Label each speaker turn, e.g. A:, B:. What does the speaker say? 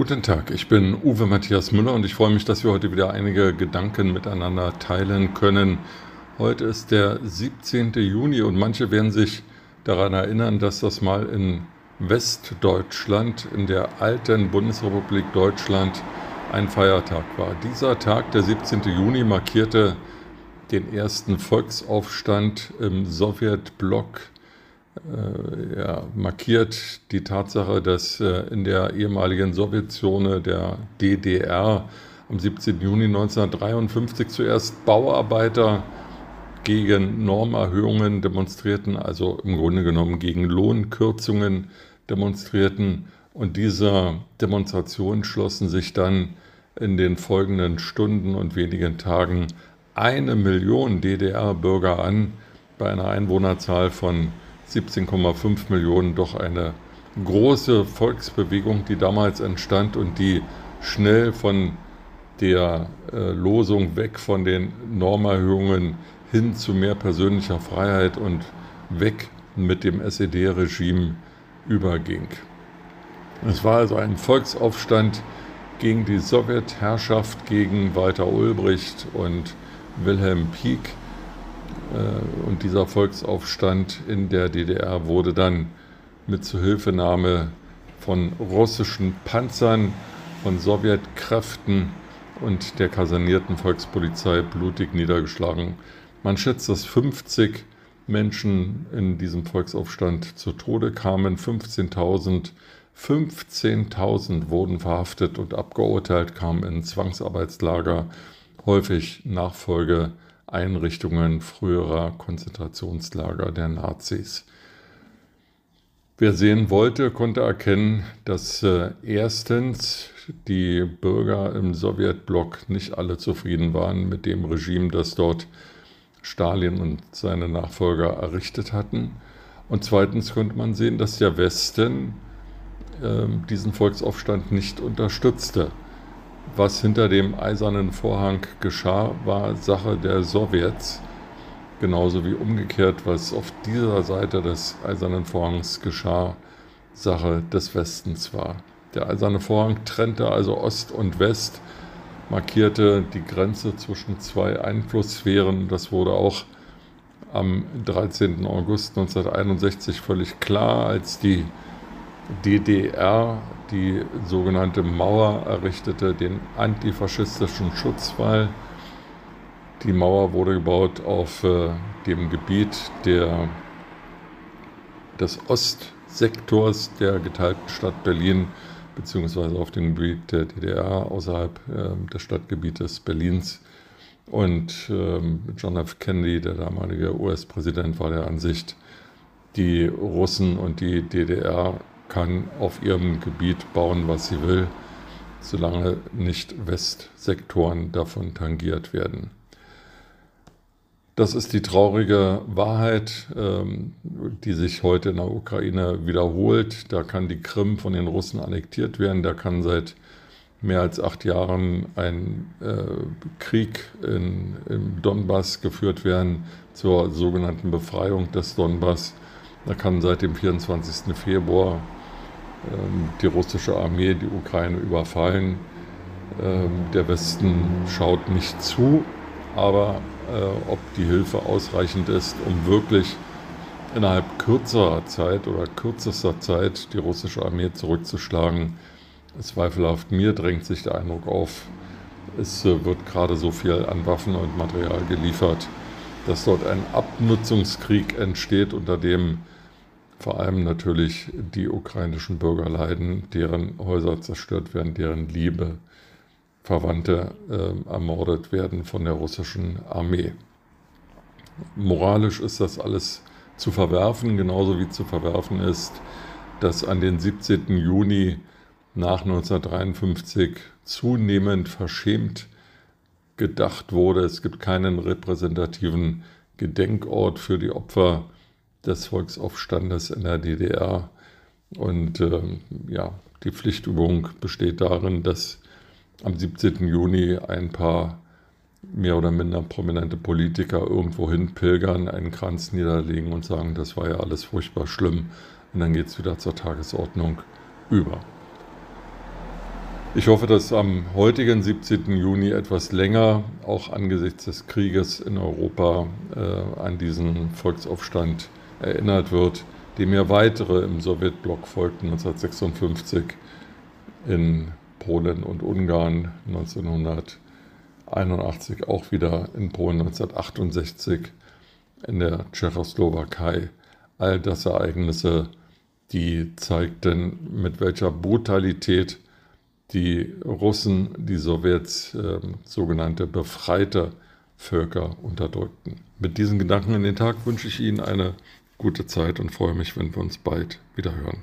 A: Guten Tag, ich bin Uwe Matthias Müller und ich freue mich, dass wir heute wieder einige Gedanken miteinander teilen können. Heute ist der 17. Juni und manche werden sich daran erinnern, dass das mal in Westdeutschland, in der alten Bundesrepublik Deutschland, ein Feiertag war. Dieser Tag, der 17. Juni, markierte den ersten Volksaufstand im Sowjetblock ja, markiert die Tatsache, dass äh, in der ehemaligen Sowjetzone der DDR am 17. Juni 1953 zuerst Bauarbeiter gegen Normerhöhungen demonstrierten, also im Grunde genommen gegen Lohnkürzungen demonstrierten. Und dieser Demonstration schlossen sich dann in den folgenden Stunden und wenigen Tagen eine Million DDR-Bürger an, bei einer Einwohnerzahl von 17,5 Millionen doch eine große Volksbewegung, die damals entstand und die schnell von der äh, Losung weg von den Normerhöhungen hin zu mehr persönlicher Freiheit und weg mit dem SED-Regime überging. Es war also ein Volksaufstand gegen die Sowjetherrschaft, gegen Walter Ulbricht und Wilhelm Pieck und dieser Volksaufstand in der DDR wurde dann mit Zuhilfenahme von russischen Panzern, von Sowjetkräften und der kasernierten Volkspolizei blutig niedergeschlagen. Man schätzt, dass 50 Menschen in diesem Volksaufstand zu Tode kamen, 15.000 15.000 wurden verhaftet und abgeurteilt, kamen in Zwangsarbeitslager, häufig Nachfolge Einrichtungen früherer Konzentrationslager der Nazis. Wer sehen wollte, konnte erkennen, dass äh, erstens die Bürger im Sowjetblock nicht alle zufrieden waren mit dem Regime, das dort Stalin und seine Nachfolger errichtet hatten. Und zweitens konnte man sehen, dass der Westen äh, diesen Volksaufstand nicht unterstützte was hinter dem eisernen Vorhang geschah, war Sache der Sowjets, genauso wie umgekehrt, was auf dieser Seite des eisernen Vorhangs geschah, Sache des Westens war. Der eiserne Vorhang trennte also Ost und West, markierte die Grenze zwischen zwei Einflusssphären. Das wurde auch am 13. August 1961 völlig klar, als die DDR die sogenannte Mauer errichtete, den antifaschistischen Schutzwall. Die Mauer wurde gebaut auf äh, dem Gebiet der, des Ostsektors der geteilten Stadt Berlin, beziehungsweise auf dem Gebiet der DDR außerhalb äh, des Stadtgebietes Berlins. Und ähm, John F. Kennedy, der damalige US-Präsident, war der Ansicht, die Russen und die DDR kann auf ihrem Gebiet bauen, was sie will, solange nicht Westsektoren davon tangiert werden. Das ist die traurige Wahrheit, ähm, die sich heute in der Ukraine wiederholt. Da kann die Krim von den Russen annektiert werden. Da kann seit mehr als acht Jahren ein äh, Krieg in, im Donbass geführt werden zur sogenannten Befreiung des Donbass. Da kann seit dem 24. Februar die russische Armee die Ukraine überfallen. Ähm, der Westen schaut nicht zu, aber äh, ob die Hilfe ausreichend ist, um wirklich innerhalb kürzerer Zeit oder kürzester Zeit die russische Armee zurückzuschlagen, zweifelhaft. Mir drängt sich der Eindruck auf, es äh, wird gerade so viel an Waffen und Material geliefert, dass dort ein Abnutzungskrieg entsteht, unter dem vor allem natürlich die ukrainischen Bürger leiden, deren Häuser zerstört werden, deren Liebe, Verwandte äh, ermordet werden von der russischen Armee. Moralisch ist das alles zu verwerfen, genauso wie zu verwerfen ist, dass an den 17. Juni nach 1953 zunehmend verschämt gedacht wurde. Es gibt keinen repräsentativen Gedenkort für die Opfer des Volksaufstandes in der DDR. Und äh, ja, die Pflichtübung besteht darin, dass am 17. Juni ein paar mehr oder minder prominente Politiker irgendwo hin pilgern, einen Kranz niederlegen und sagen, das war ja alles furchtbar schlimm. Und dann geht es wieder zur Tagesordnung über. Ich hoffe, dass am heutigen 17. Juni etwas länger, auch angesichts des Krieges in Europa, äh, an diesen Volksaufstand erinnert wird, dem ja weitere im Sowjetblock folgten 1956 in Polen und Ungarn 1981, auch wieder in Polen 1968, in der Tschechoslowakei. All das Ereignisse, die zeigten, mit welcher Brutalität die Russen, die Sowjets, äh, sogenannte befreite Völker unterdrückten. Mit diesen Gedanken in den Tag wünsche ich Ihnen eine gute Zeit und freue mich, wenn wir uns bald wieder hören.